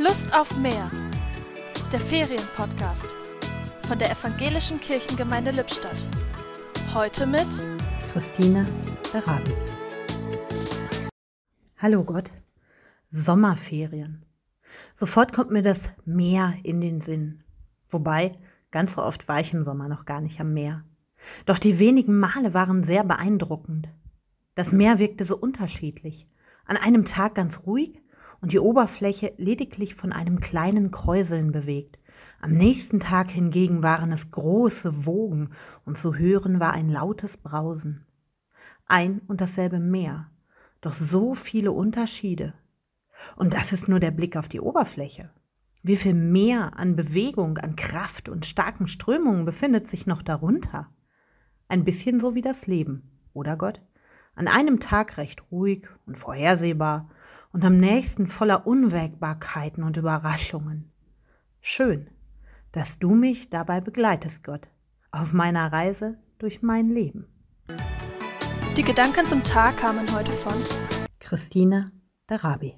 Lust auf mehr. Der Ferienpodcast von der Evangelischen Kirchengemeinde Lippstadt. Heute mit Christine Berabi. Hallo Gott. Sommerferien. Sofort kommt mir das Meer in den Sinn. Wobei, ganz so oft war ich im Sommer noch gar nicht am Meer. Doch die wenigen Male waren sehr beeindruckend. Das Meer wirkte so unterschiedlich. An einem Tag ganz ruhig und die Oberfläche lediglich von einem kleinen Kräuseln bewegt. Am nächsten Tag hingegen waren es große Wogen und zu hören war ein lautes Brausen. Ein und dasselbe Meer, doch so viele Unterschiede. Und das ist nur der Blick auf die Oberfläche. Wie viel mehr an Bewegung, an Kraft und starken Strömungen befindet sich noch darunter? Ein bisschen so wie das Leben, oder Gott? An einem Tag recht ruhig und vorhersehbar und am nächsten voller Unwägbarkeiten und Überraschungen. Schön, dass du mich dabei begleitest, Gott, auf meiner Reise durch mein Leben. Die Gedanken zum Tag kamen heute von Christine Darabi.